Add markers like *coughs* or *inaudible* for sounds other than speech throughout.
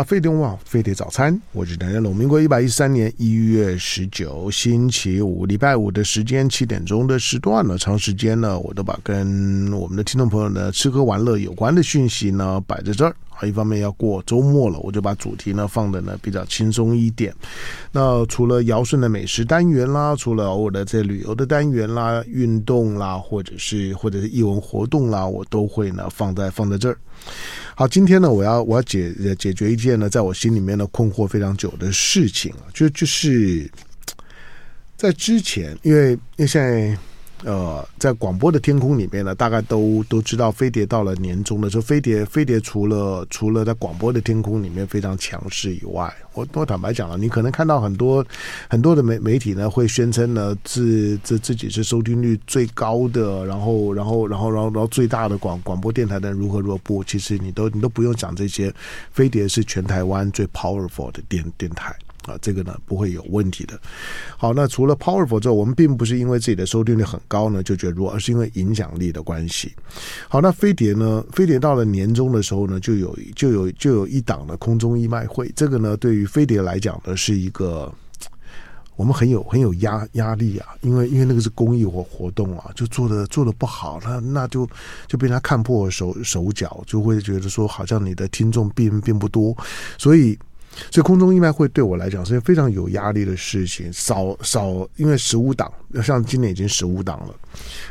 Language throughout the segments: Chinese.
啊，飞碟网飞碟早餐，我是唐湘龙。民国一百一十三年一月十九星期五，礼拜五的时间七点钟的时段呢，长时间呢，我都把跟我们的听众朋友呢吃喝玩乐有关的讯息呢摆在这儿。好，一方面要过周末了，我就把主题呢放的呢比较轻松一点。那除了尧舜的美食单元啦，除了偶尔的这旅游的单元啦、运动啦，或者是或者是艺文活动啦，我都会呢放在放在这儿。好，今天呢，我要我要解解决一件呢，在我心里面呢困惑非常久的事情啊，就就是在之前，因为因为现在呃，在广播的天空里面呢，大概都都知道，飞碟到了年终的时候，飞碟飞碟除了除了在广播的天空里面非常强势以外，我我坦白讲了，你可能看到很多很多的媒媒体呢会宣称呢自自自己是收听率最高的，然后然后然后然后然后最大的广广播电台的如何如何不，其实你都你都不用讲这些，飞碟是全台湾最 powerful 的电电台。啊，这个呢不会有问题的。好，那除了 powerful 之后，我们并不是因为自己的收听率很高呢就觉得弱，而是因为影响力的关系。好，那飞碟呢？飞碟到了年终的时候呢，就有就有就有一档的空中义卖会。这个呢，对于飞碟来讲呢，是一个我们很有很有压压力啊，因为因为那个是公益活活动啊，就做的做的不好，那那就就被他看破手手脚，就会觉得说好像你的听众并并不多，所以。所以空中义卖会对我来讲是件非常有压力的事情，少少，因为十五档，像今年已经十五档了，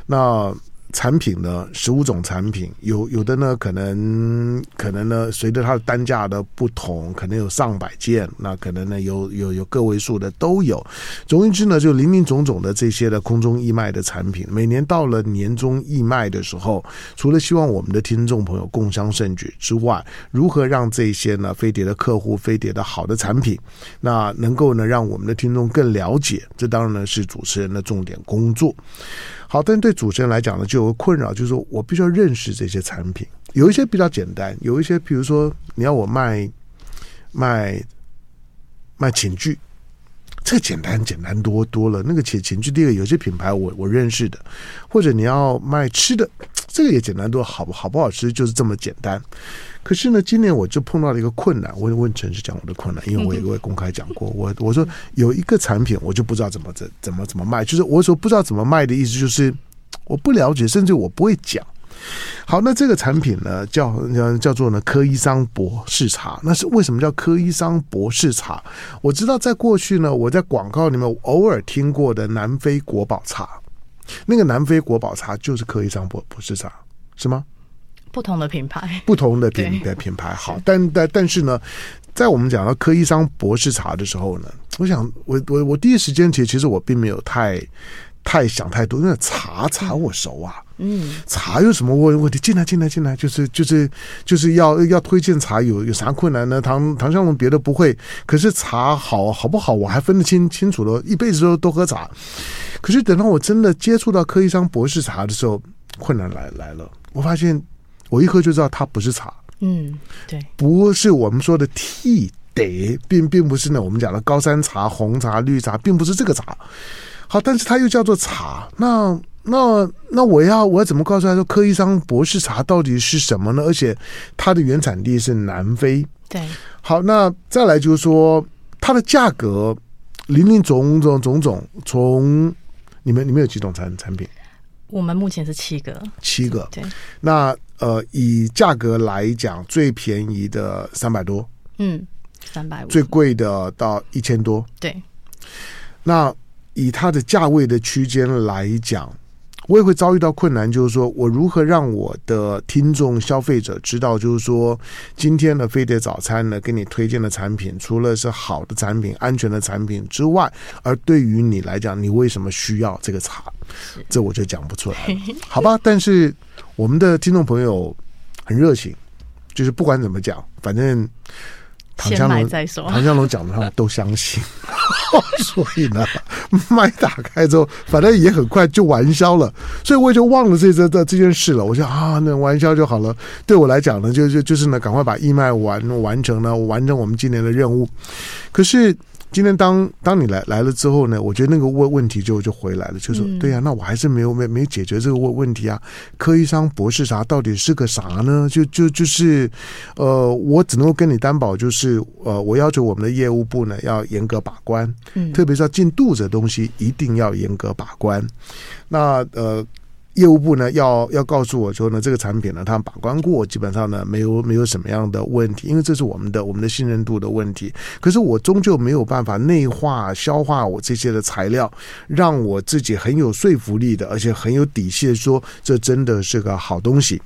那。产品呢，十五种产品，有有的呢，可能可能呢，随着它的单价的不同，可能有上百件，那可能呢，有有有个位数的都有。总之呢，就林林总总的这些的空中义卖的产品，每年到了年终义卖的时候，除了希望我们的听众朋友共襄盛举之外，如何让这些呢飞碟的客户、飞碟的好的产品，那能够呢让我们的听众更了解，这当然呢是主持人的重点工作。好，但对主持人来讲呢，就有个困扰，就是说我必须要认识这些产品。有一些比较简单，有一些比如说你要我卖卖卖寝具，这个简单简单多多了。那个寝寝具，第一个有些品牌我我认识的，或者你要卖吃的，这个也简单多，好不好不好吃就是这么简单。可是呢，今年我就碰到了一个困难。我问陈氏讲我的困难，因为我也我也公开讲过，我 *laughs* 我说有一个产品，我就不知道怎么怎怎么怎么卖。就是我所不知道怎么卖的意思，就是我不了解，甚至我不会讲。好，那这个产品呢，叫叫叫做呢科伊桑博士茶。那是为什么叫科伊桑博士茶？我知道在过去呢，我在广告里面偶尔听过的南非国宝茶，那个南非国宝茶就是科伊桑博博士茶，是吗？不同的品牌，*laughs* 不同的品的品牌好，但但但是呢，在我们讲到柯医桑博士茶的时候呢，我想我我我第一时间其实其实我并没有太太想太多，因为茶茶我熟啊，嗯，茶有什么问问题？进来进来进来，就是就是就是要要推荐茶有有啥困难呢？唐唐湘龙别的不会，可是茶好好不好我还分得清清楚了，一辈子都都喝茶，可是等到我真的接触到柯医桑博士茶的时候，困难来来了，我发现。我一喝就知道它不是茶，嗯，对，不是我们说的替得，并并不是呢，我们讲的高山茶、红茶、绿茶，并不是这个茶。好，但是它又叫做茶，那那那我要我要怎么告诉他说科医桑博士茶到底是什么呢？而且它的原产地是南非，对。好，那再来就是说它的价格，林林总总总总，从你们你们有几种产产品？我们目前是七个，七个，对。那呃，以价格来讲，最便宜的三百多，嗯，三百五，最贵的到一千多，对。那以它的价位的区间来讲。我也会遭遇到困难，就是说我如何让我的听众、消费者知道，就是说今天的飞碟早餐呢，给你推荐的产品，除了是好的产品、安全的产品之外，而对于你来讲，你为什么需要这个茶？这我就讲不出来，*laughs* 好吧？但是我们的听众朋友很热情，就是不管怎么讲，反正。唐湘龙再说，唐湘龙讲的他们都相信，*laughs* 所以呢，*laughs* 麦打开之后，反正也很快就完消了，所以我也就忘了这这这这件事了。我想啊，那完消就好了。对我来讲呢，就就就是呢，赶快把义卖完完成呢，完成我们今年的任务。可是今天当当你来来了之后呢，我觉得那个问问题就就回来了，就说、嗯、对呀、啊，那我还是没有没没解决这个问问题啊。柯医生博士啥到底是个啥呢？就就就是，呃，我只能够跟你担保，就是呃，我要求我们的业务部呢要严格把关，嗯，特别是要进肚子的东西一定要严格把关。那呃。业务部呢，要要告诉我说呢，这个产品呢，他们把关过，基本上呢，没有没有什么样的问题，因为这是我们的我们的信任度的问题。可是我终究没有办法内化消化我这些的材料，让我自己很有说服力的，而且很有底气的说，这真的是个好东西。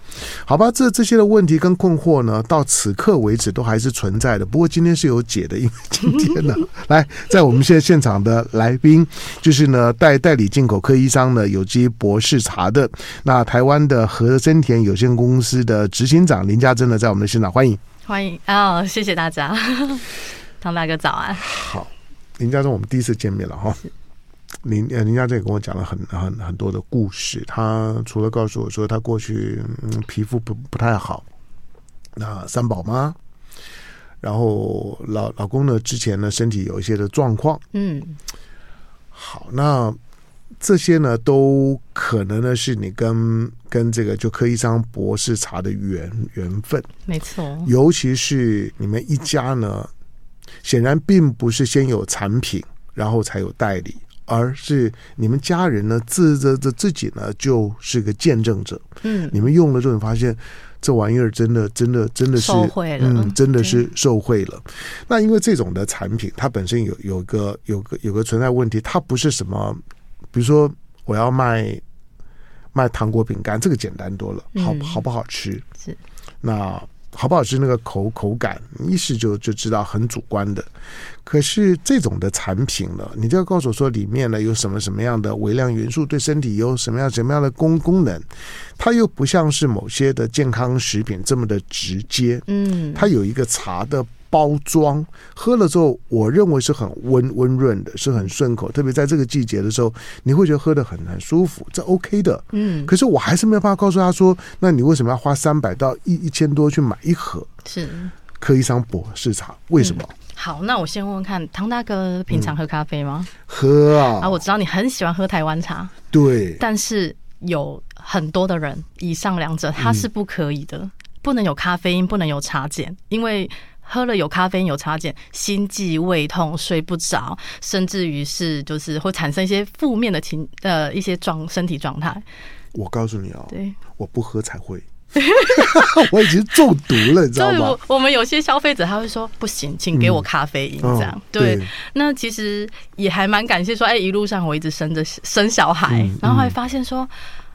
好吧，这这些的问题跟困惑呢，到此刻为止都还是存在的。不过今天是有解的，因为今天呢，*laughs* 来在我们现在现场的来宾，就是呢代代理进口柯一桑的有机博士茶的。那台湾的和森田有限公司的执行长林家珍呢，在我们的现场，欢迎，欢迎啊、哦！谢谢大家，*laughs* 唐大哥早安。好，林家珍，我们第一次见面了哈。林呃，林家珍也跟我讲了很很很多的故事。他除了告诉我说他过去嗯皮肤不不太好，那三宝妈，然后老老公呢之前呢身体有一些的状况，嗯，好那。这些呢，都可能呢是你跟跟这个就柯一桑博士茶的缘缘分，没错。尤其是你们一家呢，显然并不是先有产品，然后才有代理，而是你们家人呢自这这自己呢就是个见证者。嗯，你们用了之后，你发现这玩意儿真的真的真的是受惠了，嗯，真的是受贿了。那因为这种的产品，它本身有有个有个有个存在问题，它不是什么。比如说，我要卖卖糖果饼干，这个简单多了，好好不好吃？是那好不好吃？那个口口感，一试就就知道很主观的。可是这种的产品呢，你就要告诉我说里面呢有什么什么样的微量元素，对身体有什么样什么样的功功能？它又不像是某些的健康食品这么的直接。嗯，它有一个茶的。包装喝了之后，我认为是很温温润的，是很顺口。特别在这个季节的时候，你会觉得喝的很很舒服，这 OK 的。嗯，可是我还是没有办法告诉他说，那你为什么要花三百到一一千多去买一盒？是喝一桑博士茶，为什么？嗯，好，那我先问问看，唐大哥平常喝咖啡吗？嗯，喝啊！啊，我知道你很喜欢喝台湾茶，对。但是有很多的人，以上两者他是不可以的，嗯，不能有咖啡因，不能有茶碱，因为。喝了有咖啡因、有茶碱，心悸、胃痛、睡不着，甚至于是就是会产生一些负面的情呃一些状身体状态。我告诉你哦，对，我不喝才会，*laughs* 我已经中毒了，你知道吗？*laughs* 我我们有些消费者他会说不行，请给我咖啡因、嗯、这样、哦对。对，那其实也还蛮感谢说，哎，一路上我一直生着生小孩、嗯，然后还发现说，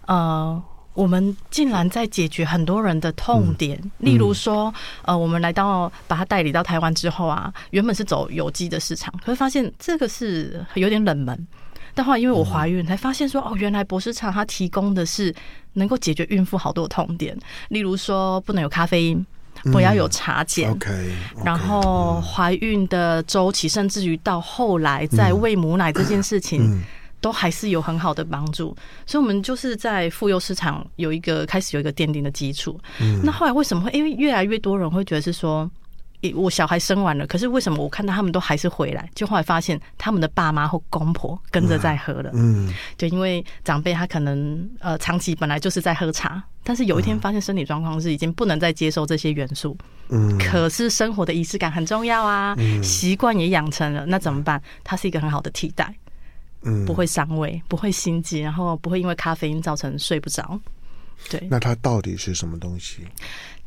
呃。我们竟然在解决很多人的痛点，嗯、例如说、嗯，呃，我们来到把它代理到台湾之后啊，原本是走有机的市场，可是发现这个是有点冷门。但后来因为我怀孕，才发现说，哦，原来博士茶它提供的是能够解决孕妇好多痛点，例如说不能有咖啡因，不要有茶碱、嗯。Okay, okay, 然后怀孕的周期，甚至于到后来在喂母奶这件事情。嗯嗯都还是有很好的帮助，所以，我们就是在妇幼市场有一个开始有一个奠定的基础。嗯，那后来为什么会？因为越来越多人会觉得是说，我小孩生完了，可是为什么我看到他们都还是回来？就后来发现他们的爸妈或公婆跟着在喝了。嗯，就因为长辈他可能呃长期本来就是在喝茶，但是有一天发现身体状况是已经不能再接受这些元素。嗯，可是生活的仪式感很重要啊，习惯也养成了，那怎么办？它是一个很好的替代。嗯，不会伤胃，不会心悸，然后不会因为咖啡因造成睡不着。对，那它到底是什么东西？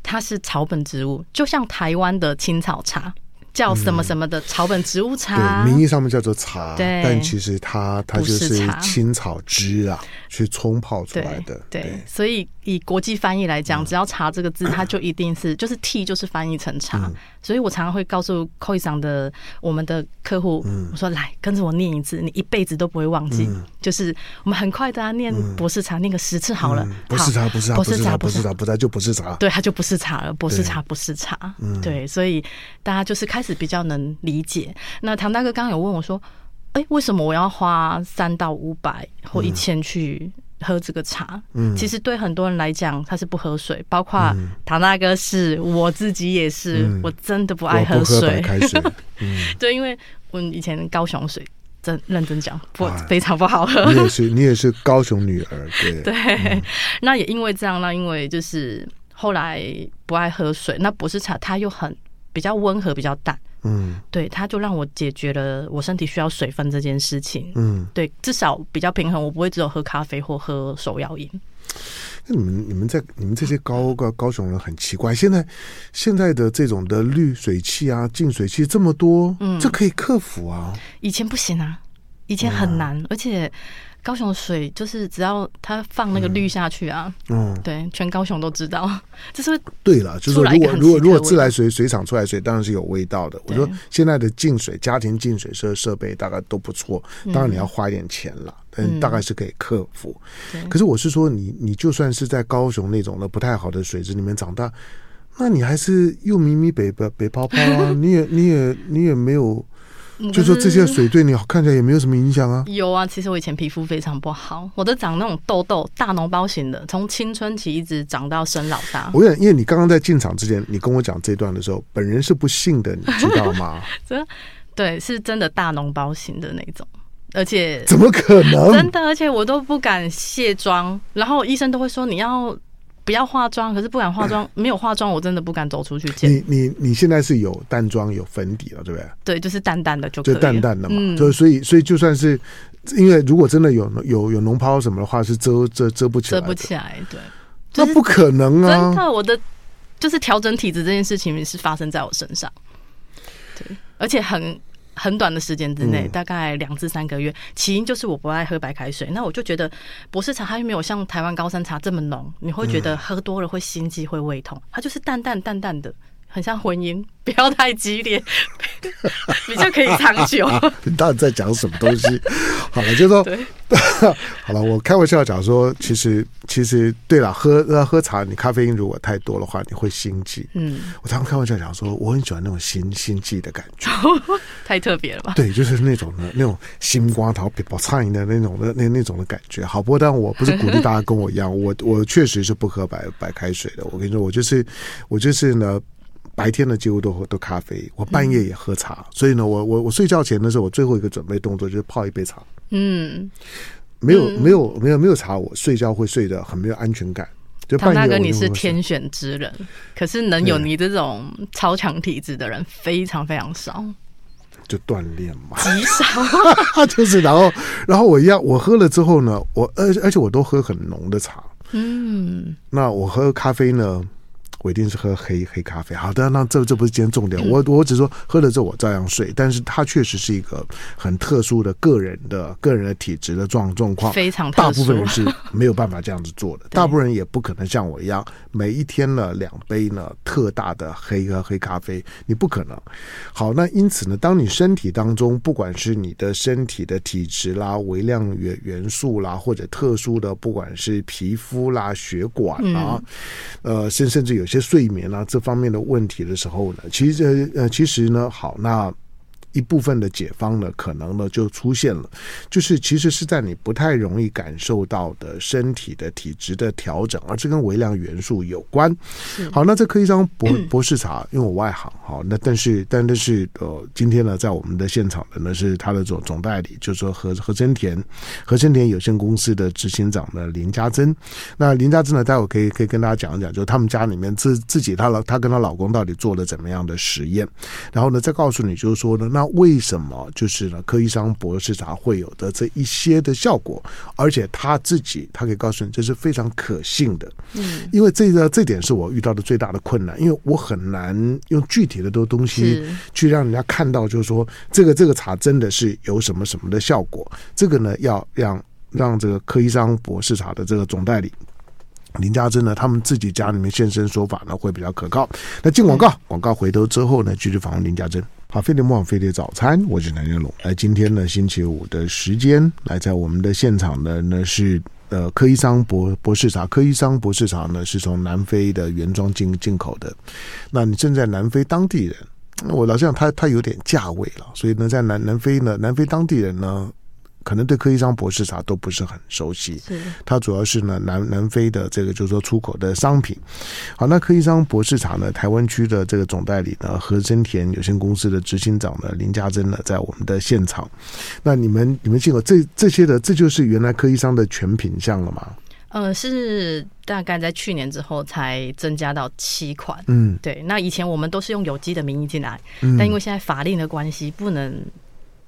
它是草本植物，就像台湾的青草茶。叫什么什么的草本植物茶，嗯、对，名义上面叫做茶，对，但其实它它就是青草汁啊，去冲泡出来的。对，对，所以以国际翻译来讲，只要“茶”这个字，它就一定是 *coughs* 就是 “tea”，就是翻译成茶。嗯、所以我常常会告诉柯一桑的我们的客户，嗯、我说：“来跟着我念一次，你一辈子都不会忘记。嗯”就是我们很快的、啊、念博士茶，念个十次好了。博士茶，博士茶，博士茶，博士茶，不在就不是茶。对，它就不是茶了。博士茶不是茶。对，所以大家就是开。开始比较能理解。那唐大哥刚刚有问我说：“哎，为什么我要花三到五百或一千去喝这个茶。嗯，其实对很多人来讲，他是不喝水，包括唐大哥是，我自己也是，嗯、我真的不爱喝水。*laughs* 对，因为我以前高雄水真认真讲不非常不好喝。你也是，你也是高雄女儿，对 *laughs* 对、嗯。那也因为这样，那因为就是后来不爱喝水，那博士茶它又很比较温和，比较淡。嗯，对，它就让我解决了我身体需要水分这件事情。嗯，对，至少比较平衡，我不会只有喝咖啡或喝手摇饮。那你们、你们在、你们这些高高高雄人很奇怪，现在现在的这种的滤水器啊、净水器这么多，嗯，这可以克服啊。以前不行啊，以前很难，嗯、而且。高雄的水就是只要它放那个滤下去啊，嗯，对，全高雄都知道，*laughs* 就是对了，就是说如果如果如果自来水水厂出来水当然是有味道的。我说现在的净水家庭净水设设备大概都不错，当然你要花一点钱了，但大概是可以克服。可是我是说你你就算是在高雄那种的不太好的水质里面长大，那你还是又咪咪北北北泡泡啊，*laughs* 你也你也你也没有。就说这些水对你看起来也没有什么影响啊。有啊，其实我以前皮肤非常不好，我都长那种痘痘，大脓包型的，从青春期一直长到生老大。我因为你刚刚在进场之前，你跟我讲这段的时候，本人是不信的，你知道吗？*laughs* 这对，是真的大脓包型的那种，而且怎么可能？真的，而且我都不敢卸妆，然后医生都会说你要。不要化妆，可是不敢化妆，没有化妆，我真的不敢走出去见。你你你现在是有淡妆有粉底了，对不对？对，就是淡淡的就可以。就淡淡的嘛，嗯、就所以所以就算是，因为如果真的有有有脓泡什么的话，是遮遮遮不起来，遮不起来，对，那不可能啊！真的，我的就是调整体质这件事情是发生在我身上，对，而且很。很短的时间之内，大概两至三个月。起因就是我不爱喝白开水，那我就觉得博士茶它又没有像台湾高山茶这么浓，你会觉得喝多了会心悸、会胃痛。它就是淡淡淡淡的。很像婚姻，*laughs* 不要太激烈，*laughs* 比较可以长久。*laughs* 你到底在讲什么东西？好了，就说好了。我开玩笑讲说，其实其实对了，喝喝茶，你咖啡因如果太多的话，你会心悸。嗯，我常常开玩笑讲说，我很喜欢那种心心悸的感觉，太特别了吧？对，就是那种的那种心瓜桃比较畅饮的那种的那那种的感觉。好，不过但我不是鼓励大家跟我一样，我我确实是不喝白白开水的。我跟你说，我就是我就是呢。白天呢，几乎都喝都咖啡，我半夜也喝茶，嗯、所以呢，我我我睡觉前的时候，我最后一个准备动作就是泡一杯茶。嗯，没有没有没有没有茶，我睡觉会睡得很没有安全感。就唐大哥，你是天选之人，可是能有你这种超强体质的人非常非常少。就锻炼嘛，极少。*laughs* 就是然后然后我一样，我喝了之后呢，我而而且我都喝很浓的茶。嗯，那我喝咖啡呢？我一定是喝黑黑咖啡。好的，那这这不是今天重点。我我只说喝了之后我照样睡，但是它确实是一个很特殊的个人的个人的体质的状状况，非常大部分人是 *laughs* 没有办法这样子做的。大部分人也不可能像我一样，每一天呢两杯呢特大的黑和黑咖啡，你不可能。好，那因此呢，当你身体当中不管是你的身体的体质啦、微量元元素啦，或者特殊的不管是皮肤啦、血管啦，呃，甚甚至有。些睡眠啊，这方面的问题的时候呢，其实呃，其实呢，好那。一部分的解方呢，可能呢就出现了，就是其实是在你不太容易感受到的身体的体质的调整，而这跟微量元素有关。好，那这柯医生博 *clears throat* 博士茶，因为我外行，好，那但是但但是呃，今天呢，在我们的现场的呢是他的总总代理，就是说和和真田和真田有限公司的执行长呢林家珍。那林家珍呢，待会可以可以跟大家讲一讲，就他们家里面自自己她老她跟她老公到底做了怎么样的实验，然后呢再告诉你，就是说呢那。那为什么就是呢？柯医生博士茶会有的这一些的效果，而且他自己他可以告诉你，这是非常可信的。嗯，因为这个这点是我遇到的最大的困难，因为我很难用具体的多东西去让人家看到，就是说这个这个茶真的是有什么什么的效果。这个呢，要让让这个柯医生博士茶的这个总代理林家珍呢，他们自己家里面现身说法呢，会比较可靠。那进广告，广告回头之后呢，继续访问林家珍。好，飞碟梦想飞碟早餐，我是南天龙。来，今天呢，星期五的时间，来在我们的现场的呢是呃科伊桑博博士茶。科伊桑博士茶呢是从南非的原装进进口的。那你正在南非当地人，我老实讲，他他有点价位了，所以呢，在南南非呢，南非当地人呢，可能对科伊桑博士茶都不是很熟悉。是，它主要是呢南南非的这个就是说出口的商品。好，那科伊桑博士茶呢，台湾区的这个总代理呢，和森田有限公司的执行长呢林家珍呢，在我们的现场。那你们你们进口这这些的，这就是原来科伊桑的全品项了吗？呃，是大概在去年之后才增加到七款。嗯，对。那以前我们都是用有机的名义进来，嗯，但因为现在法令的关系，不能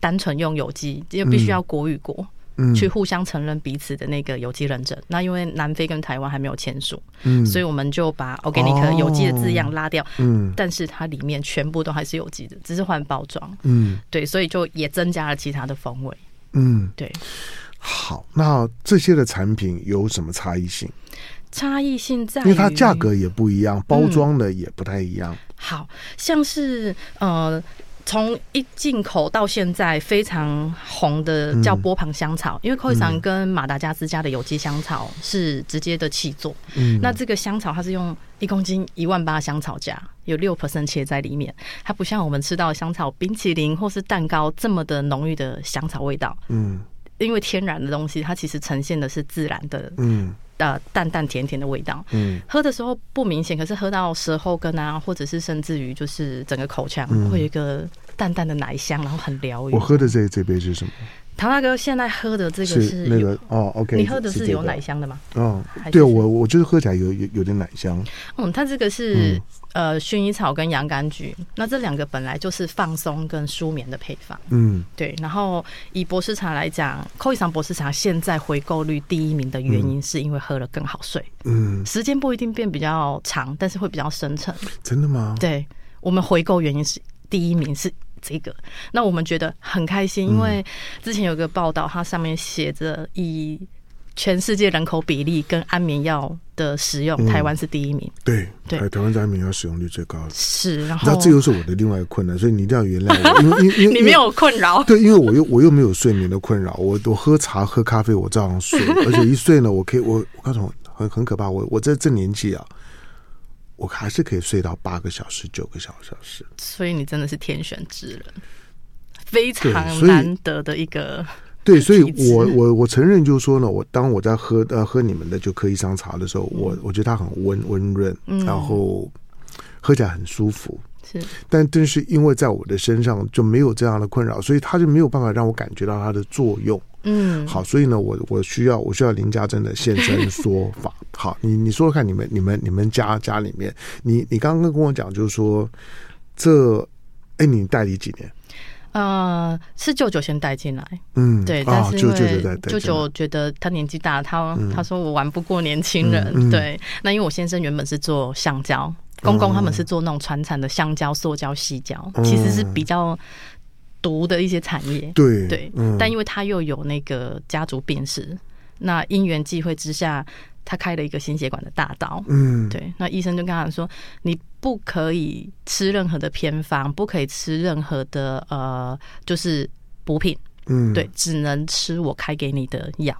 单纯用有机，因为必须要国与国嗯去互相承认彼此的那个有机认证。嗯，那因为南非跟台湾还没有签署，嗯，所以我们就把 organic 有机的字样拉掉。嗯，但是它里面全部都还是有机的，只是换包装。嗯，对，所以就也增加了其他的风味。嗯，对。好，那这些的产品有什么差异性？差异性在，因为它价格也不一样，包装的也不太一样。嗯、好像是呃，从一进口到现在非常红的叫波旁香草，嗯、因为柯伊桑跟马达加斯加的有机香草是直接的起作。嗯，那这个香草它是用一公斤一万八香草荚，有六 percent 切在里面，它不像我们吃到的香草冰淇淋或是蛋糕这么的浓郁的香草味道。嗯。因为天然的东西，它其实呈现的是自然的，嗯，呃，淡淡甜甜的味道，嗯，喝的时候不明显，可是喝到舌后根啊，或者是甚至于就是整个口腔会有一个淡淡的奶香，然后很疗愈。我喝的这这杯是什么？唐大哥现在喝的这个是那个哦，OK，你喝的是有奶香的吗？哦，对，我我就是喝起来有有有点奶香。嗯，它这个是呃薰衣草跟洋甘菊，那这两个本来就是放松跟舒眠的配方。嗯，对。然后以博士茶来讲，柯伊桑博士茶现在回购率第一名的原因是因为喝了更好睡。嗯，时间不一定变比较长，但是会比较深沉。真的吗？对，我们回购原因是第一名是。这个，那我们觉得很开心，因为之前有个报道，它上面写着以全世界人口比例跟安眠药的使用，台湾是第一名。对对，台湾在安眠药使用率最高的。是，然后那这又是我的另外一个困难，所以你一定要原谅我，*laughs* 因为你没有困扰。对，因为我又我又没有睡眠的困扰，我我喝茶喝咖啡我照样睡，*laughs* 而且一睡呢，我可以我我告诉你很很可怕，我我在这年纪啊。我还是可以睡到八个小时、九个小时，所以你真的是天选之人，非常难得的一个。对，所以我我我承认，就是说呢，我当我在喝呃喝你们的就科医桑茶的时候，嗯、我我觉得它很温温润，然后喝起来很舒服。是，但正是因为在我的身上就没有这样的困扰，所以它就没有办法让我感觉到它的作用。嗯，好，所以呢，我我需要我需要林家珍的现身说法。*laughs* 好，你你说说看，你们你们你们家家里面，你你刚刚跟我讲，就是说这，哎、欸，你代理几年？呃，是舅舅先带进来，嗯，对，但是因为舅舅觉得他年纪大，他、嗯、他说我玩不过年轻人，嗯嗯、对。那因为我先生原本是做橡胶，公公他们是做那种传产的橡胶、塑胶、细胶，其实是比较。毒的一些产业，对对，嗯、但因为他又有那个家族病史，那因缘际会之下，他开了一个心血管的大刀。嗯，对，那医生就跟他说，你不可以吃任何的偏方，不可以吃任何的呃，就是补品。嗯，对，只能吃我开给你的药，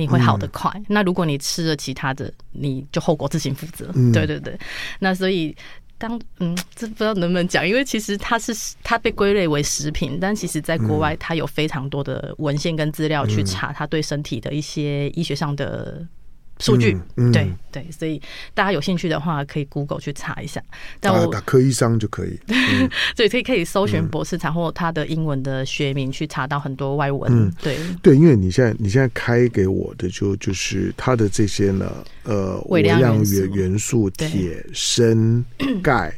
你会好得快。嗯、那如果你吃了其他的，你就后果自行负责。嗯、对对对，那所以。当嗯，这不知道能不能讲，因为其实它是它被归类为食品，但其实在国外它有非常多的文献跟资料去查它对身体的一些医学上的。数据，嗯嗯、对对，所以大家有兴趣的话，可以 Google 去查一下。但我打科医生就可以，*laughs* 嗯、所以可以可以搜寻博士查或他的英文的学名，去查到很多外文。嗯、对对，因为你现在你现在开给我的就就是它的这些呢，呃，微量元元素：铁、砷、钙、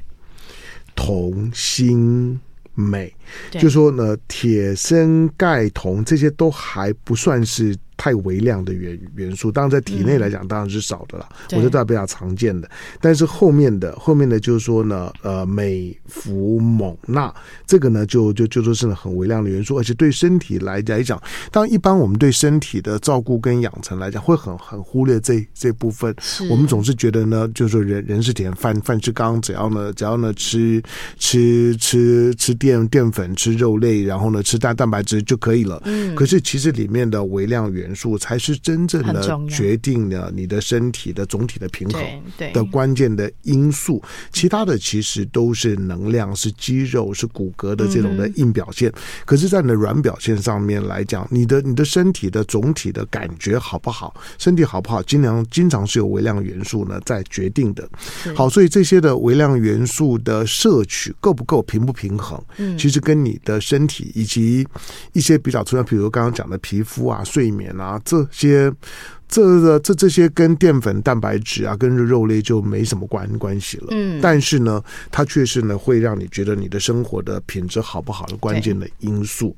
铜、锌、镁。就说呢，铁、砷、钙、铜这些都还不算是。太微量的元元素，当然在体内来讲当然是少的了，嗯、我觉得都比较常见的。但是后面的后面的就是说呢，呃，镁、氟、锰、钠，这个呢就就就说是很微量的元素，而且对身体来来讲，当然一般我们对身体的照顾跟养成来讲，会很很忽略这这部分。我们总是觉得呢，就是说人人是铁，饭饭是钢，只要呢只要呢吃吃吃吃淀淀粉，吃肉类，然后呢吃蛋蛋白质就可以了。嗯，可是其实里面的微量元元素才是真正的决定了你的身体的总体的平衡的关键的因素。其他的其实都是能量，是肌肉，是骨骼的这种的硬表现。可是，在你的软表现上面来讲，你的你的身体的总体的感觉好不好，身体好不好，经常经常是由微量元素呢在决定的。好，所以这些的微量元素的摄取够不够，平不平衡，其实跟你的身体以及一些比较重要，比如刚刚讲的皮肤啊、睡眠啊这些。这这这些跟淀粉、蛋白质啊，跟肉类就没什么关关系了。嗯，但是呢，它确实呢会让你觉得你的生活的品质好不好的关键的因素。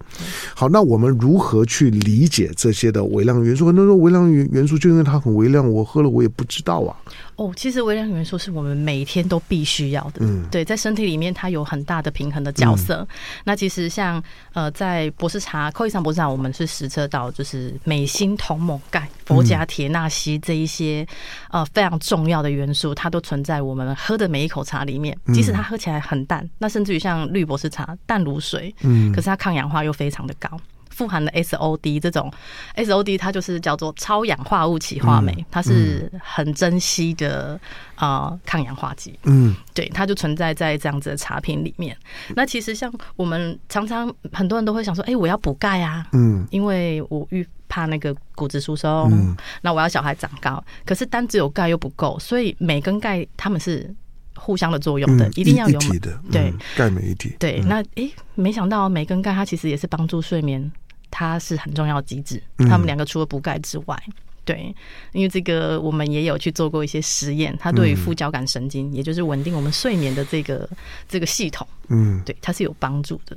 好，那我们如何去理解这些的微量元素？很多人说微量元元素就因为它很微量，我喝了我也不知道啊。哦，其实微量元素是我们每天都必须要的。嗯，对，在身体里面它有很大的平衡的角色。嗯、那其实像呃，在博士茶、扣一上博士茶，我们是实测到就是镁、锌、铜、锰、钙、氟、钾、铁、钠、硒这一些呃非常重要的元素，它都存在我们喝的每一口茶里面。即使它喝起来很淡，那甚至于像绿博士茶淡如水，嗯，可是它抗氧化又非常的高。富含的 SOD 这种 SOD，它就是叫做超氧化物歧化酶，它是很珍惜的啊、呃、抗氧化剂。嗯，对，它就存在在这样子的茶品里面。那其实像我们常常很多人都会想说，哎、欸，我要补钙啊，嗯，因为我预怕那个骨质疏松，嗯，那我要小孩长高，可是单只有钙又不够，所以镁跟钙它们是互相的作用的，一定要有镁的，对，钙镁一体。对，那诶、欸，没想到镁跟钙它其实也是帮助睡眠。它是很重要的机制，他们两个除了补钙之外，嗯、对，因为这个我们也有去做过一些实验，它对于副交感神经，嗯、也就是稳定我们睡眠的这个这个系统，嗯，对，它是有帮助的。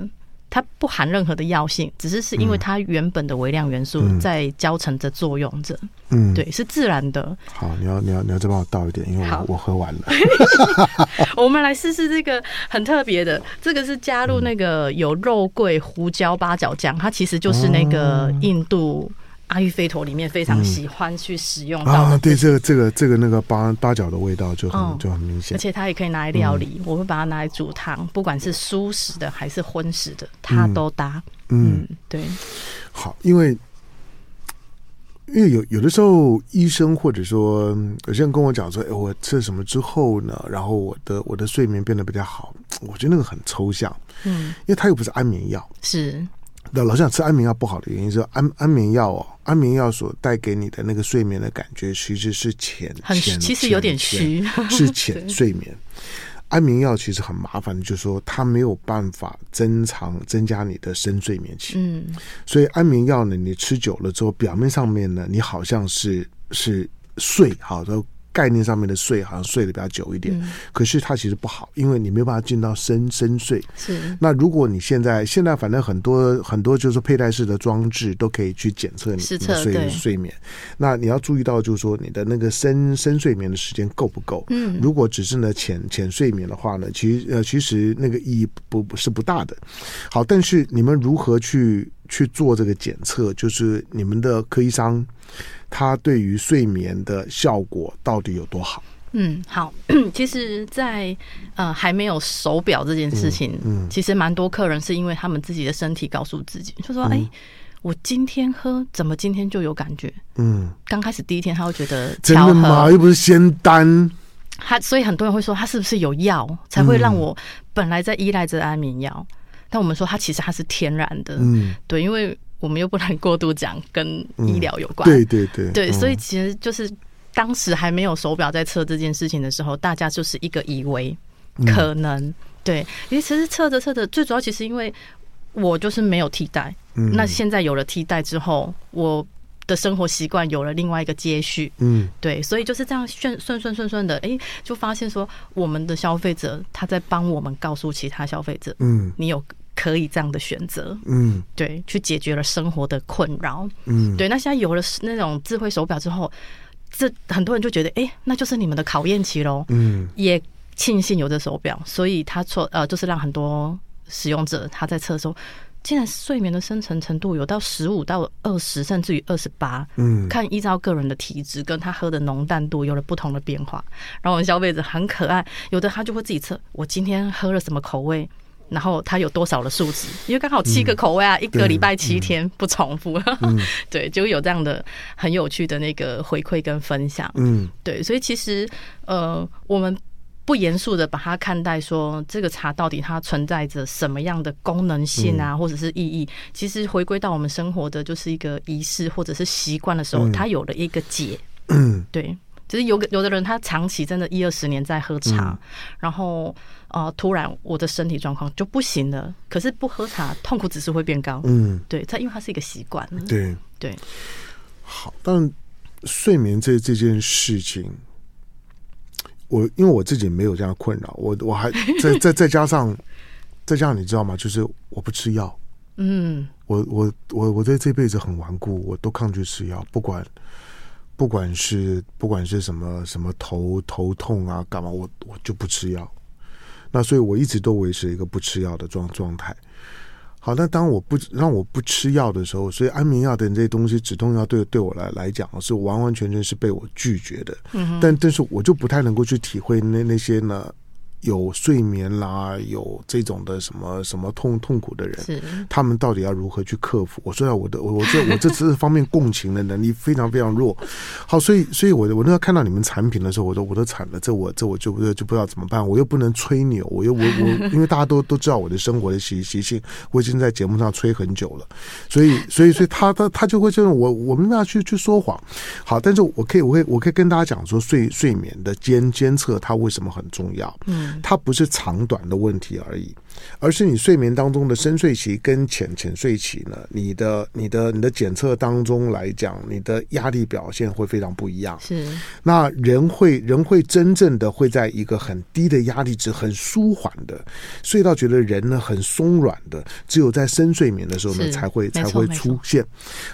它不含任何的药性，只是是因为它原本的微量元素在交成的作用着，嗯，对，是自然的。好，你要你要你要再帮我倒一点，因为我我喝完了。*laughs* 我们来试试这个很特别的，这个是加入那个有肉桂、胡椒、八角酱，它其实就是那个印度。阿育吠陀里面非常喜欢去使用到、嗯、啊，对，这个这个这个那个八八角的味道就很、嗯、就很明显，而且它也可以拿来料理。嗯、我会把它拿来煮汤，不管是蔬食的还是荤食的，它都搭。嗯，嗯对。好，因为因为有有的时候医生或者说有些人跟我讲说，哎，我吃了什么之后呢？然后我的我的睡眠变得比较好。我觉得那个很抽象，嗯，因为它又不是安眠药，是。那老想吃安眠药不好的原因是安安眠药哦，安眠药所带给你的那个睡眠的感觉其实是浅，很其实有点虚，*laughs* 是浅睡眠。安眠药其实很麻烦的，就是说它没有办法增长增加你的深睡眠期。嗯，所以安眠药呢，你吃久了之后，表面上面呢，你好像是是睡好的。概念上面的睡好像睡得比较久一点，嗯、可是它其实不好，因为你没有办法进到深深睡。是。那如果你现在现在反正很多很多就是佩戴式的装置都可以去检测你的睡睡眠，那你要注意到就是说你的那个深深睡眠的时间够不够？嗯。如果只是呢浅浅睡眠的话呢，其实呃其实那个意义不不是不大的。好，但是你们如何去去做这个检测？就是你们的科医生。它对于睡眠的效果到底有多好？嗯，好，*clears throat* 其实在，在呃还没有手表这件事情，嗯，嗯其实蛮多客人是因为他们自己的身体告诉自己，就说：“哎、嗯欸，我今天喝，怎么今天就有感觉？”嗯，刚开始第一天他会觉得真的吗？又不是仙丹，他所以很多人会说他是不是有药才会让我本来在依赖着安眠药？嗯、但我们说它其实它是天然的，嗯，对，因为。我们又不能过度讲跟医疗有关，对对对，对，所以其实就是当时还没有手表在测这件事情的时候，大家就是一个以为可能，对，因为其实测着测着，最主要其实因为我就是没有替代，那现在有了替代之后，我的生活习惯有了另外一个接续，嗯，对，所以就是这样顺顺顺顺顺的，哎，就发现说我们的消费者他在帮我们告诉其他消费者，嗯，你有。可以这样的选择，嗯，对，去解决了生活的困扰，嗯，对。那现在有了那种智慧手表之后，这很多人就觉得，哎、欸，那就是你们的考验期喽，嗯，也庆幸有这手表，所以他测呃，就是让很多使用者他在测的时候，竟然睡眠的深层程度有到十五到二十，甚至于二十八，嗯，看依照个人的体质跟他喝的浓淡度有了不同的变化。然后我们消费者很可爱，有的他就会自己测，我今天喝了什么口味。然后它有多少的数值，因为刚好七个口味啊，嗯、一个礼拜七天不重复，嗯、*laughs* 对，就有这样的很有趣的那个回馈跟分享，嗯，对，所以其实呃，我们不严肃的把它看待说这个茶到底它存在着什么样的功能性啊，嗯、或者是意义，其实回归到我们生活的就是一个仪式或者是习惯的时候，嗯、它有了一个解，嗯，*clears throat* 对。其实有个有的人，他长期真的一二十年在喝茶，嗯、然后呃，突然我的身体状况就不行了。可是不喝茶，痛苦指数会变高。嗯，对，它因为它是一个习惯。对对。好，但睡眠这这件事情，我因为我自己没有这样的困扰，我我还再再再加上再加上你知道吗？就是我不吃药。嗯，我我我我在这辈子很顽固，我都抗拒吃药，不管。不管是不管是什么什么头头痛啊，干嘛我我就不吃药。那所以我一直都维持一个不吃药的状状态。好，那当我不让我不吃药的时候，所以安眠药等这些东西，止痛药对对我来来讲是完完全全是被我拒绝的。嗯哼。但但是我就不太能够去体会那那些呢。有睡眠啦，有这种的什么什么痛痛苦的人，他们到底要如何去克服？我说要，我的我我这我这这方面共情的能力非常非常弱。*laughs* 好，所以所以我我那个看到你们产品的时候，我都我都惨了，这我这我就就不知道怎么办。我又不能吹牛，我又我我因为大家都都知道我的生活的习习性，我已经在节目上吹很久了，所以所以所以他他他就会这种我我没办法去去说谎。好，但是我可以我可以我可以跟大家讲说睡睡眠的监监测它为什么很重要。嗯。它不是长短的问题而已。而是你睡眠当中的深睡期跟浅浅睡期呢，你的、你的、你的检测当中来讲，你的压力表现会非常不一样。是，那人会人会真正的会在一个很低的压力值、很舒缓的睡到觉得人呢很松软的，只有在深睡眠的时候呢才会才会出现。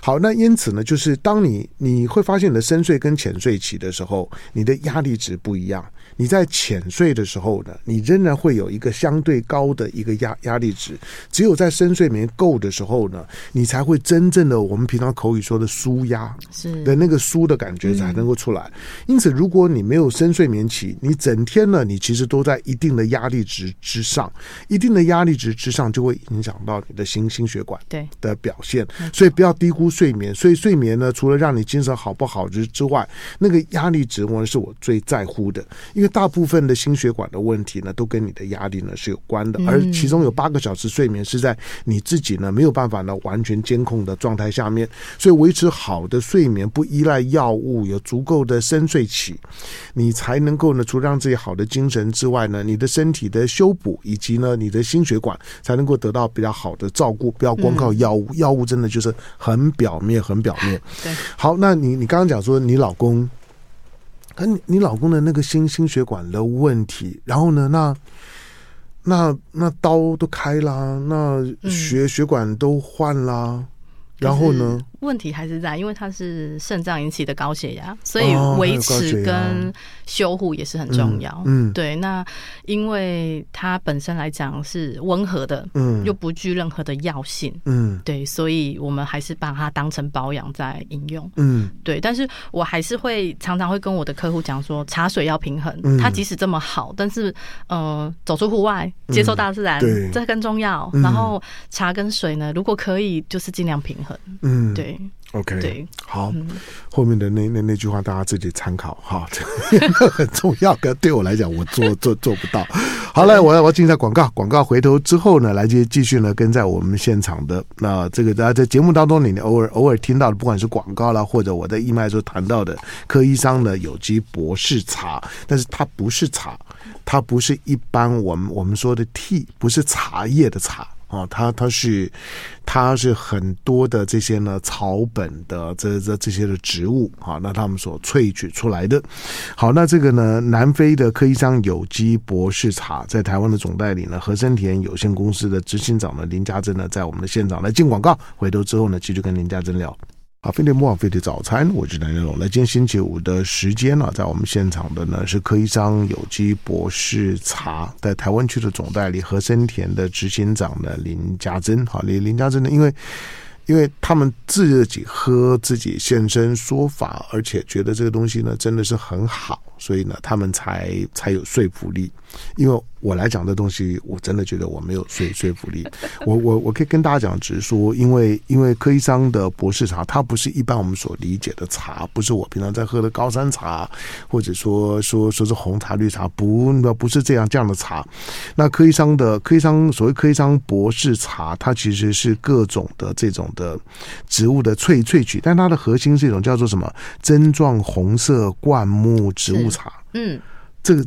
好，那因此呢，就是当你你会发现你的深睡跟浅睡期的时候，你的压力值不一样。你在浅睡的时候呢，你仍然会有一个相对高的。一个压压力值，只有在深睡眠够的时候呢，你才会真正的我们平常口语说的舒压是的那个舒的感觉才能够出来。因此，如果你没有深睡眠期，你整天呢，你其实都在一定的压力值之上，一定的压力值之上就会影响到你的心心血管对的表现。所以不要低估睡眠。所以睡眠呢，除了让你精神好不好之之外，那个压力值我是我最在乎的，因为大部分的心血管的问题呢，都跟你的压力呢是有关的，而其中有八个小时睡眠是在你自己呢没有办法呢完全监控的状态下面，所以维持好的睡眠不依赖药物，有足够的深睡期，你才能够呢除了让自己好的精神之外呢，你的身体的修补以及呢你的心血管才能够得到比较好的照顾，不要光靠药物，药物真的就是很表面，很表面。对，好，那你你刚刚讲说你老公，跟你老公的那个心心血管的问题，然后呢那。那那刀都开啦，那血血管都换啦，然后呢？问题还是在，因为它是肾脏引起的高血压，所以维持跟修护也是很重要。嗯，嗯对。那因为它本身来讲是温和的，嗯，又不具任何的药性，嗯，对，所以我们还是把它当成保养在饮用，嗯，对。但是我还是会常常会跟我的客户讲说，茶水要平衡。它即使这么好，但是呃，走出户外，接受大自然，嗯、这更重要。然后茶跟水呢，如果可以，就是尽量平衡。嗯，对。OK，对，好，嗯、后面的那那那句话大家自己参考哈，这 *laughs* 很重要。可对我来讲，我做做做不到。好嘞，我要我要进一下广告，广告回头之后呢，来接继续呢，跟在我们现场的那这个大家在节目当中，你偶尔偶尔听到的，不管是广告啦，或者我在义卖时候谈到的科医生的有机博士茶，但是它不是茶，它不是一般我们我们说的 tea，不是茶叶的茶。啊，它它是，它是很多的这些呢草本的这这这些的植物啊，那他们所萃取出来的。好，那这个呢，南非的科伊桑有机博士茶，在台湾的总代理呢，和生田有限公司的执行长呢林家珍呢，在我们的现场来进广告，回头之后呢，继续跟林家珍聊。好，飞碟莫菲的早餐，我是蓝天龙。来，今天星期五的时间呢，在我们现场的呢是柯医生有机博士茶在台湾区的总代理和森田的执行长呢林家珍。好，林林家珍呢，因为因为他们自己喝自己现身说法，而且觉得这个东西呢真的是很好。所以呢，他们才才有说服力。因为我来讲这东西，我真的觉得我没有说说服力。*laughs* 我我我可以跟大家讲，只是说，因为因为柯医生的博士茶，它不是一般我们所理解的茶，不是我平常在喝的高山茶，或者说说说是红茶、绿茶，不不是这样这样的茶。那柯医生的柯医生所谓柯医生博士茶，它其实是各种的这种的植物的萃萃取，但它的核心是一种叫做什么针状红色灌木植物茶。嗯，这个。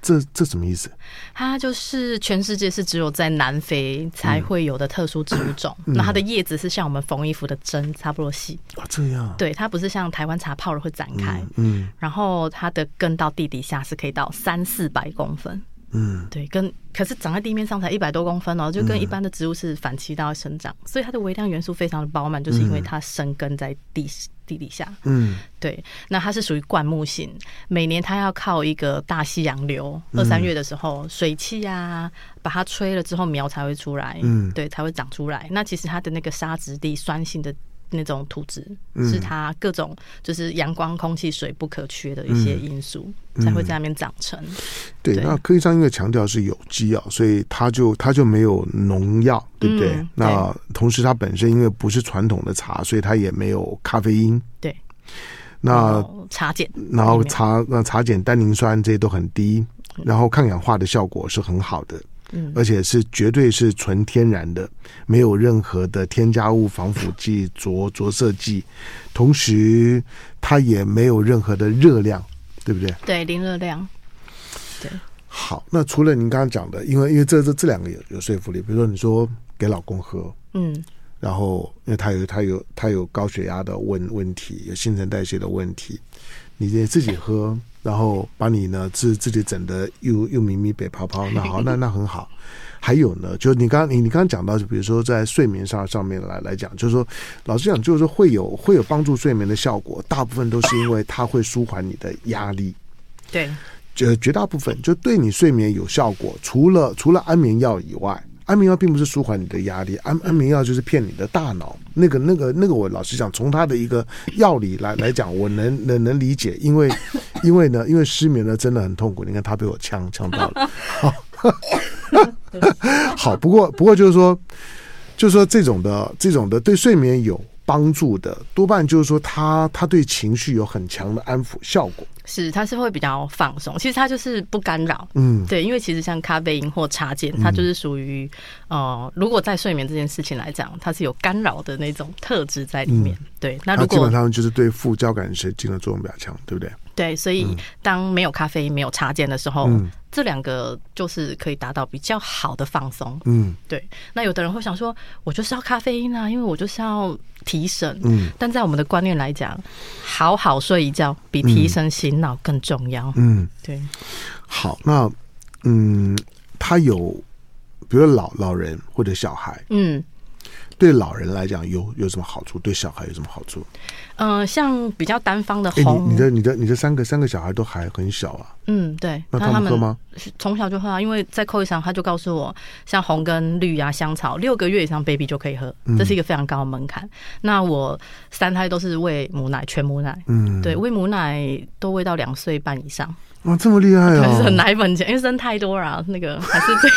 这这什么意思？它就是全世界是只有在南非才会有的特殊植物种。嗯、那它的叶子是像我们缝衣服的针差不多细啊，这样。对，它不是像台湾茶泡了会展开。嗯。嗯，然后它的根到地底下是可以到三四百公分。嗯，对，跟可是长在地面上才一百多公分哦，就跟一般的植物是反其道而生长，所以它的微量元素非常的饱满，就是因为它生根在地地底下。嗯，对，那它是属于灌木型，每年它要靠一个大西洋流，二三月的时候水汽啊，把它吹了之后苗才会出来，嗯，对，才会长出来。那其实它的那个沙质地酸性的。那种土质是它各种就是阳光、空气、水不可缺的一些因素，才会在那边长成。对，那科医生因为强调是有机啊，所以它就它就没有农药，对不对？那同时它本身因为不是传统的茶，所以它也没有咖啡因。对，那茶碱，然后茶那茶碱、单宁酸这些都很低，然后抗氧化的效果是很好的。嗯，而且是绝对是纯天然的，没有任何的添加物、防腐剂、着着色剂，同时它也没有任何的热量，对不对？对，零热量。对。好，那除了您刚刚讲的，因为因为这这这两个有有说服力，比如说你说给老公喝，嗯，然后因为他有他有他有高血压的问问题，有新陈代谢的问题，你得自己喝。然后把你呢自自己整的又又迷迷北泡泡，*laughs* 那好，那那很好。还有呢，就是你刚你你刚刚讲到，就比如说在睡眠上上面来来讲，就是说老实讲，就是说会有会有帮助睡眠的效果，大部分都是因为它会舒缓你的压力。对，绝绝大部分就对你睡眠有效果，除了除了安眠药以外。安眠药并不是舒缓你的压力，安安眠药就是骗你的大脑。那个、那个、那个，我老实讲，从他的一个药理来来讲，我能能能理解，因为 *laughs* 因为呢，因为失眠呢真的很痛苦。你看他被我呛呛到了，好，*laughs* 好，不过不过就是说，就是说这种的这种的对睡眠有帮助的，多半就是说他他对情绪有很强的安抚效果。是，它是会比较放松。其实它就是不干扰，嗯，对，因为其实像咖啡因或茶碱，它就是属于，呃，如果在睡眠这件事情来讲，它是有干扰的那种特质在里面。嗯、对，那如果基本上就是对副交感神经的作用比较强，对不对？对，所以当没有咖啡因、没有插件的时候，嗯、这两个就是可以达到比较好的放松。嗯，对。那有的人会想说，我就是要咖啡因啊，因为我就是要提神。嗯，但在我们的观念来讲，好好睡一觉比提神醒脑更重要。嗯，对。好，那嗯，他有，比如老老人或者小孩，嗯。对老人来讲有有什么好处？对小孩有什么好处？嗯、呃，像比较单方的红，你，你的你的你的三个三个小孩都还很小啊。嗯，对。那他们喝吗？从小就喝啊，因为在扣一上他就告诉我，像红跟绿啊、香草，六个月以上 baby 就可以喝，这是一个非常高的门槛。嗯、那我三胎都是喂母奶，全母奶。嗯，对，喂母奶都喂到两岁半以上。哇，这么厉害啊！还是很奶粉钱，因为生太多了，那个 *laughs* 还是这。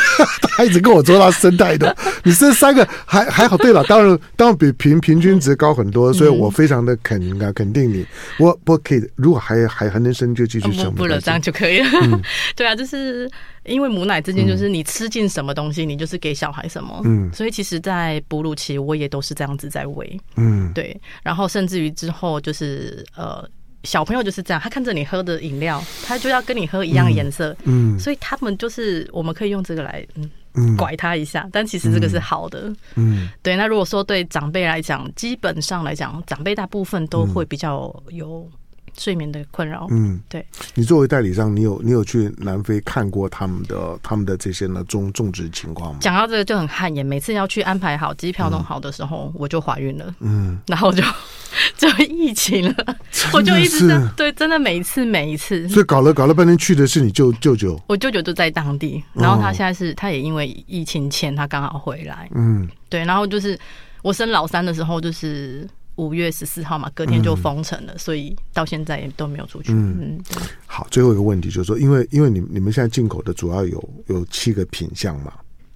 他一直跟我说他生太多，*laughs* 你生三个还还好。对了，当然当然比平平均值高很多，所以我非常的肯啊肯定你。我我可以，如果还还还能生就继续生，不了这样就可以了。嗯、*laughs* 对啊，就是因为母奶之间就是你吃进什么东西，你就是给小孩什么。嗯，所以其实，在哺乳期我也都是这样子在喂。嗯，对，然后甚至于之后就是呃。小朋友就是这样，他看着你喝的饮料，他就要跟你喝一样颜色，嗯，嗯，所以他们就是我们可以用这个来嗯拐他一下，但其实这个是好的，嗯，嗯。对。那如果说对长辈来讲，基本上来讲，长辈大部分都会比较有睡眠的困扰，嗯，对。你作为代理商，你有你有去南非看过他们的他们的这些呢种种植情况吗？讲到这个就很汗颜，每次要去安排好机票弄好的时候，嗯、我就怀孕了，嗯，然后就。*laughs* 就疫情了，我就一直在对，真的每一次每一次，所以搞了搞了半天，去的是你舅舅舅，我舅舅就在当地，然后他现在是，他也因为疫情前他刚好回来，嗯，对，然后就是我生老三的时候，就是五月十四号嘛，隔天就封城了，嗯，所以到现在也都没有出去。嗯，嗯好，最后一个问题就是说，因为因为你你们现在进口的主要有有七个品项嘛，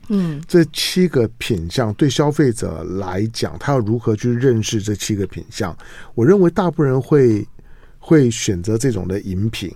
嗯，这七个品项对消费者来讲，他要如何去认识这七个品项？我认为大部分人会会选择这种的饮品。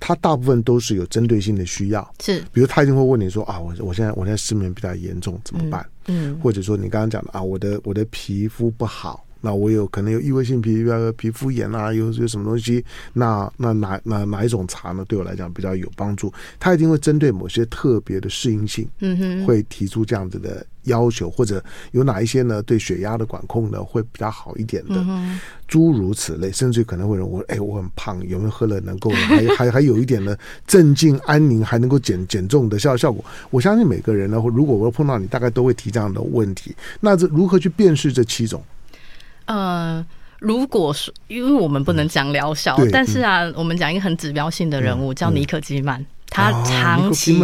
他大部分都是有针对性的需要，是，比如他一定会问你说啊，我我现在我现在失眠比较严重，怎么办？嗯，嗯或者说你刚刚讲的啊，我的我的皮肤不好，那我有可能有异位性皮肤皮肤炎啊，有有什么东西？那那哪哪哪一种茶呢？对我来讲比较有帮助？他一定会针对某些特别的适应性，嗯哼，会提出这样子的。要求或者有哪一些呢？对血压的管控呢，会比较好一点的，嗯、诸如此类，甚至可能会认为，哎，我很胖，有没有喝了能够 *laughs* 还还还有一点呢，镇静安宁，还能够减减重的效效果？我相信每个人呢，如果我碰到你，大概都会提这样的问题。那这如何去辨识这七种？呃，如果说因为我们不能讲疗效，嗯、但是啊，嗯、我们讲一个很指标性的人物、嗯、叫尼克基曼，他长期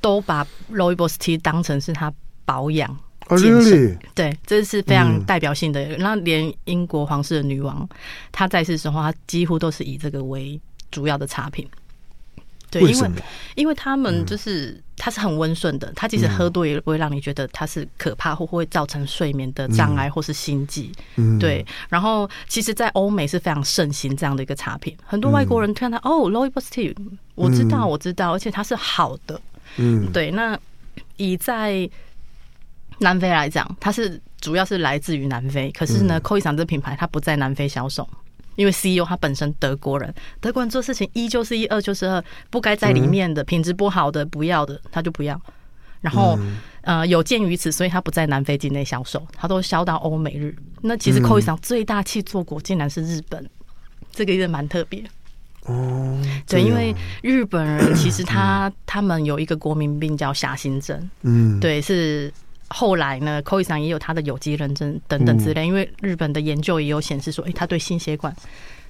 都把 Rooibos Tea 当成是他。保养健身，对，这是非常代表性的。那、嗯、连英国皇室的女王，她在世的时候，她几乎都是以这个为主要的茶品。对，因为因为他们就是它是很温顺的，它即使喝多也不会让你觉得它是可怕或会造成睡眠的障碍或是心悸。嗯，对。然后，其实，在欧美是非常盛行这样的一个茶品，很多外国人看到、嗯、哦，Rooibos Tea，我知道，我知道，而且它是好的。嗯，对。那以在南非来讲，它是主要是来自于南非，可是呢，Koi-san 这品牌它不在南非销售，因为 CEO 他本身德国人，德国人做事情一就是一，二就是二，不该在里面的品质不好的不要的他就不要。然后呃，有鉴于此，所以他不在南非境内销售，他都销到欧美日。那其实 Koi-san 最大气作国竟然是日本，这个也蛮特别。哦，对，因为日本人其实他他们有一个国民病叫狭心症，嗯，对是。后来呢，Koi-san 也有他的有机认证等等之类，因为日本的研究也有显示说，哎，他对心血管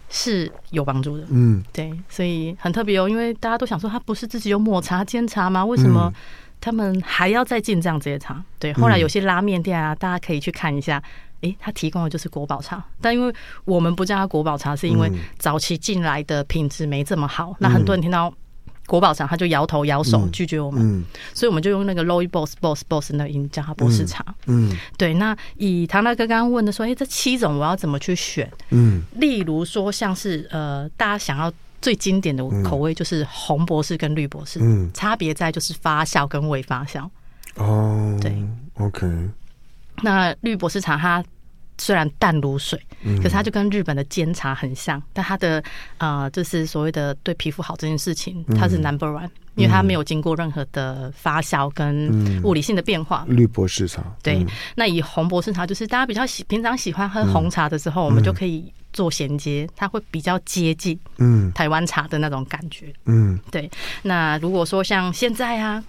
是有帮助的。嗯，对，所以很特别哦，因为大家都想说，他不是自己有抹茶煎茶吗？为什么他们还要再进这样这些茶？对，后来有些拉面店啊，大家可以去看一下，哎，他提供的就是国宝茶，但因为我们不叫它国宝茶，是因为早期进来的品质没这么好，那很多人听到。国宝茶，他就摇头摇手拒绝我们，所以我们就用那个 Low Boss Boss Boss 那个音叫它博士茶。嗯，嗯对。那以唐大哥刚刚问的说，哎、欸，这七种我要怎么去选？嗯，例如说像是呃，大家想要最经典的口味就是红博士跟绿博士，嗯，差别在就是发酵跟未发酵。哦，对，OK。那绿博士茶它。虽然淡如水，可是它就跟日本的煎茶很像，嗯、但它的呃，就是所谓的对皮肤好这件事情，它是 number one，、嗯、因为它没有经过任何的发酵跟物理性的变化。绿博士茶，对。那以红博士茶，就是大家比较喜平常喜欢喝红茶的时候，嗯、我们就可以做衔接，它会比较接近嗯台湾茶的那种感觉。嗯，对。那如果说像现在啊。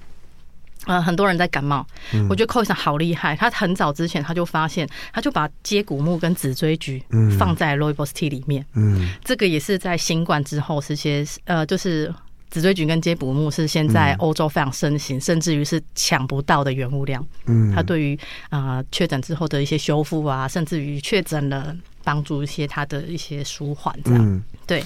呃，很多人在感冒，嗯、我觉得 Koi-san 好厉害。他很早之前他就发现，他就把接骨木跟紫锥菊放在 Rooibos Tea 里面。嗯，这个也是在新冠之后，是些呃，就是紫锥菊跟接骨木是现在欧洲非常盛行，嗯、甚至于是抢不到的原物料。嗯，它对于啊确诊之后的一些修复啊，甚至于确诊了帮助一些他的一些舒缓。这样，嗯、对。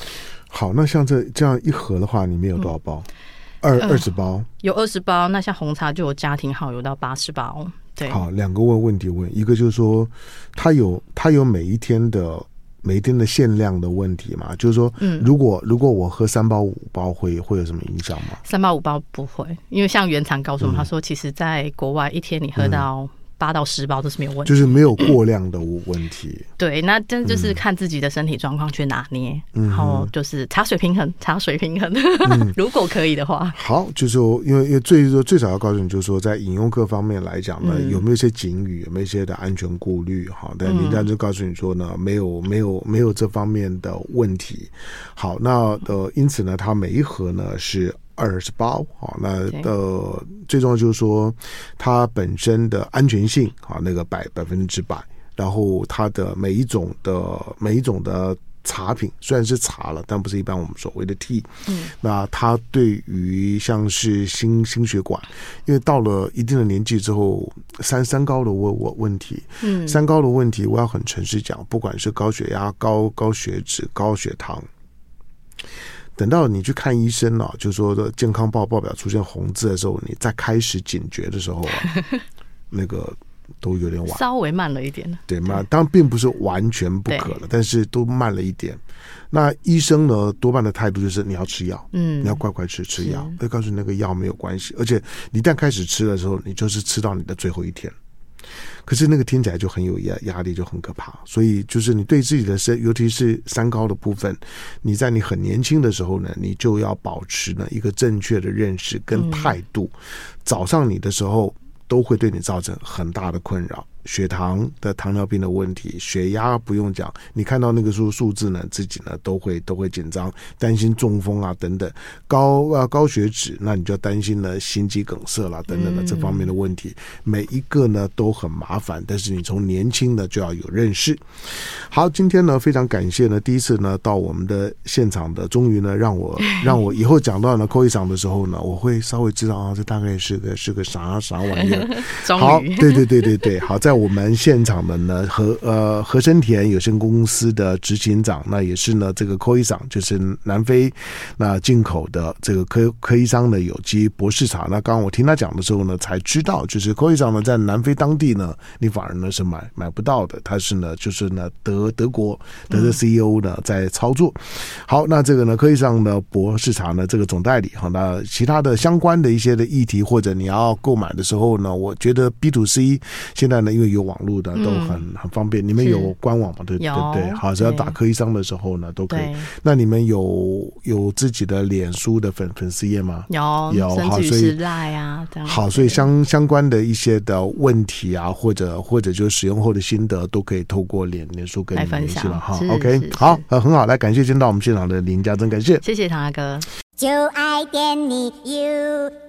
好，那像这这样一盒的话，里面有多少包？嗯二二十包，有二十包。那像红茶就有家庭好，有到八十包。对，好，两个问问题问，一个就是说，它有它有每一天的每一天的限量的问题嘛？就是说，嗯，如果如果我喝三包五包会会有什么影响吗？三包五包不会，因为像原厂告诉我们，他说，其实在国外一天你喝到。八到十包都是没有问题，就是没有过量的问题。*coughs* 对，那真就是看自己的身体状况去拿捏，嗯、然后就是茶水平衡，茶水平衡。嗯、*laughs* 如果可以的话，好，就是说，因为因为最说最少要告诉你，就是说，在饮用各方面来讲呢，嗯、有没有一些警语，有没有一些的安全顾虑？哈，但林丹就告诉你说呢，没有没有没有这方面的问题。好，那呃，因此呢，它每一盒呢是。二十八，好，那呃，最重要就是说，它本身的安全性，啊，那个百百分之百，然后它的每一种的每一种的茶品，虽然是茶了，但不是一般我们所谓的 tea。嗯，那它对于像是心心血管，因为到了一定的年纪之后，三三高的问问问题，嗯，三高的问题，我要很诚实讲，不管是高血压、高高血脂、高血糖。等到你去看医生了，啊，就说的健康报报表出现红字的时候，你再开始警觉的时候啊，*laughs* 那个都有点晚，稍微慢了一点。对慢？当然并不是完全不可了，但是都慢了一点。那医生呢，多半的态度就是你要吃药，嗯，你要乖乖吃吃药，会告诉你那个药没有关系，而且你一旦开始吃的时候，你就是吃到你的最后一天。可是那个听起来就很有压压力，就很可怕。所以就是你对自己的身，尤其是三高的部分，你在你很年轻的时候呢，你就要保持呢一个正确的认识跟态度。早上你的时候都会对你造成很大的困扰。血糖的糖尿病的问题，血压不用讲，你看到那个数数字呢，自己呢都会都会紧张，担心中风啊等等，高啊高血脂，那你就要担心呢心肌梗塞啦等等的这方面的问题，每一个呢都很麻烦，但是你从年轻的就要有认识。好，今天呢非常感谢呢第一次呢到我们的现场的，终于呢让我 *laughs* 让我以后讲到呢扣一场的时候呢，我会稍微知道啊，这大概是个是个啥啥玩意儿。*laughs* 好，对对对对对，好在。我们现场的呢和呃和生田有限公司的执行长，那也是呢这个 Koi 桑，就是南非那进口的这个科科伊桑的有机博士茶。那刚刚我听他讲的时候呢，才知道就是 Koi 桑呢在南非当地呢，你反而呢是买买不到的。他是呢就是呢德德国德的 CEO 呢在操作。好，那这个呢 Koi 桑的博士茶呢这个总代理哈，那其他的相关的一些的议题或者你要购买的时候呢，我觉得 B to C 现在呢因为有网络的都很很方便，你们有官网吗？对对对，好，只要打科医生的时候呢，都可以。那你们有有自己的脸书的粉粉丝页吗？有有，好，所以啊，好，所以相相关的一些的问题啊，或者或者就使用后的心得，都可以透过脸脸书跟你们联系了哈。OK，好，很很好，来感谢今天到我们现场的林家珍，感谢，谢谢唐大哥，就爱点你 UFO。